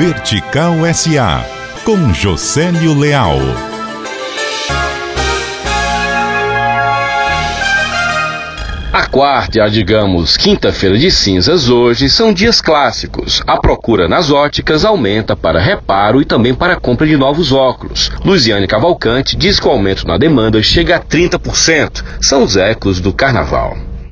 Vertical SA, com Josélio Leal. A quarta a, digamos, quinta-feira de cinzas hoje são dias clássicos. A procura nas óticas aumenta para reparo e também para compra de novos óculos. Luziane Cavalcante diz que o aumento na demanda chega a 30%. São os ecos do carnaval.